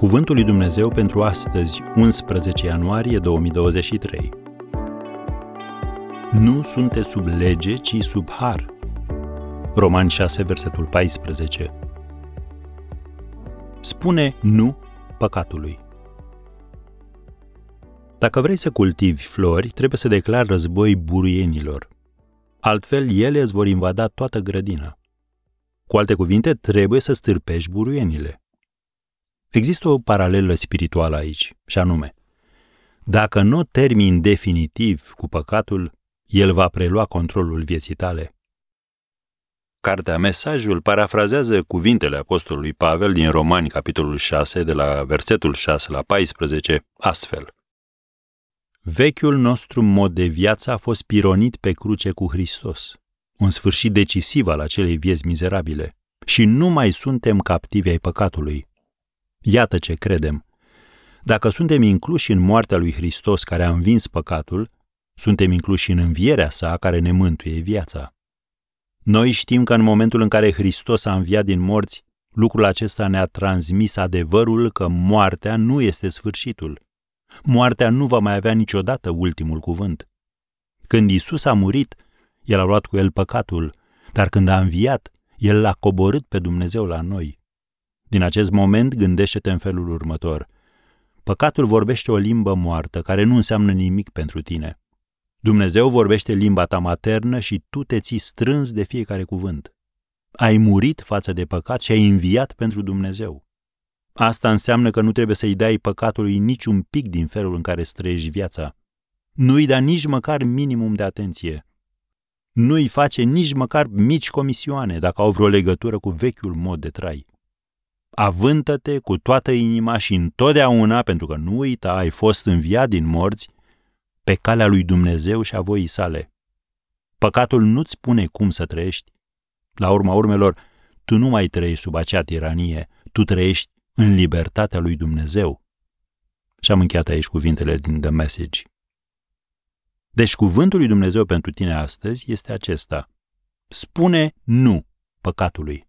Cuvântul lui Dumnezeu pentru astăzi, 11 ianuarie 2023. Nu sunteți sub lege, ci sub har. Romani 6, versetul 14. Spune nu păcatului. Dacă vrei să cultivi flori, trebuie să declari război buruienilor. Altfel, ele îți vor invada toată grădina. Cu alte cuvinte, trebuie să stârpești buruienile. Există o paralelă spirituală aici, și anume, dacă nu termin definitiv cu păcatul, el va prelua controlul vieții tale. Cartea Mesajul parafrazează cuvintele apostolului Pavel din Romani, capitolul 6, de la versetul 6 la 14, astfel. Vechiul nostru mod de viață a fost pironit pe cruce cu Hristos, un sfârșit decisiv al acelei vieți mizerabile, și nu mai suntem captivi ai păcatului, Iată ce credem. Dacă suntem incluși în moartea lui Hristos care a învins păcatul, suntem incluși în învierea sa care ne mântuie viața. Noi știm că în momentul în care Hristos a înviat din morți, lucrul acesta ne-a transmis adevărul că moartea nu este sfârșitul. Moartea nu va mai avea niciodată ultimul cuvânt. Când Isus a murit, El a luat cu El păcatul, dar când a înviat, El l-a coborât pe Dumnezeu la noi. Din acest moment gândește-te în felul următor. Păcatul vorbește o limbă moartă, care nu înseamnă nimic pentru tine. Dumnezeu vorbește limba ta maternă și tu te ții strâns de fiecare cuvânt. Ai murit față de păcat și ai înviat pentru Dumnezeu. Asta înseamnă că nu trebuie să-i dai păcatului niciun pic din felul în care străiești viața. Nu-i da nici măcar minimum de atenție. Nu-i face nici măcar mici comisioane dacă au vreo legătură cu vechiul mod de trai avântă-te cu toată inima și întotdeauna, pentru că nu uita, ai fost înviat din morți, pe calea lui Dumnezeu și a voii sale. Păcatul nu-ți spune cum să trăiești. La urma urmelor, tu nu mai trăiești sub acea tiranie, tu trăiești în libertatea lui Dumnezeu. Și am încheiat aici cuvintele din The Message. Deci cuvântul lui Dumnezeu pentru tine astăzi este acesta. Spune nu păcatului.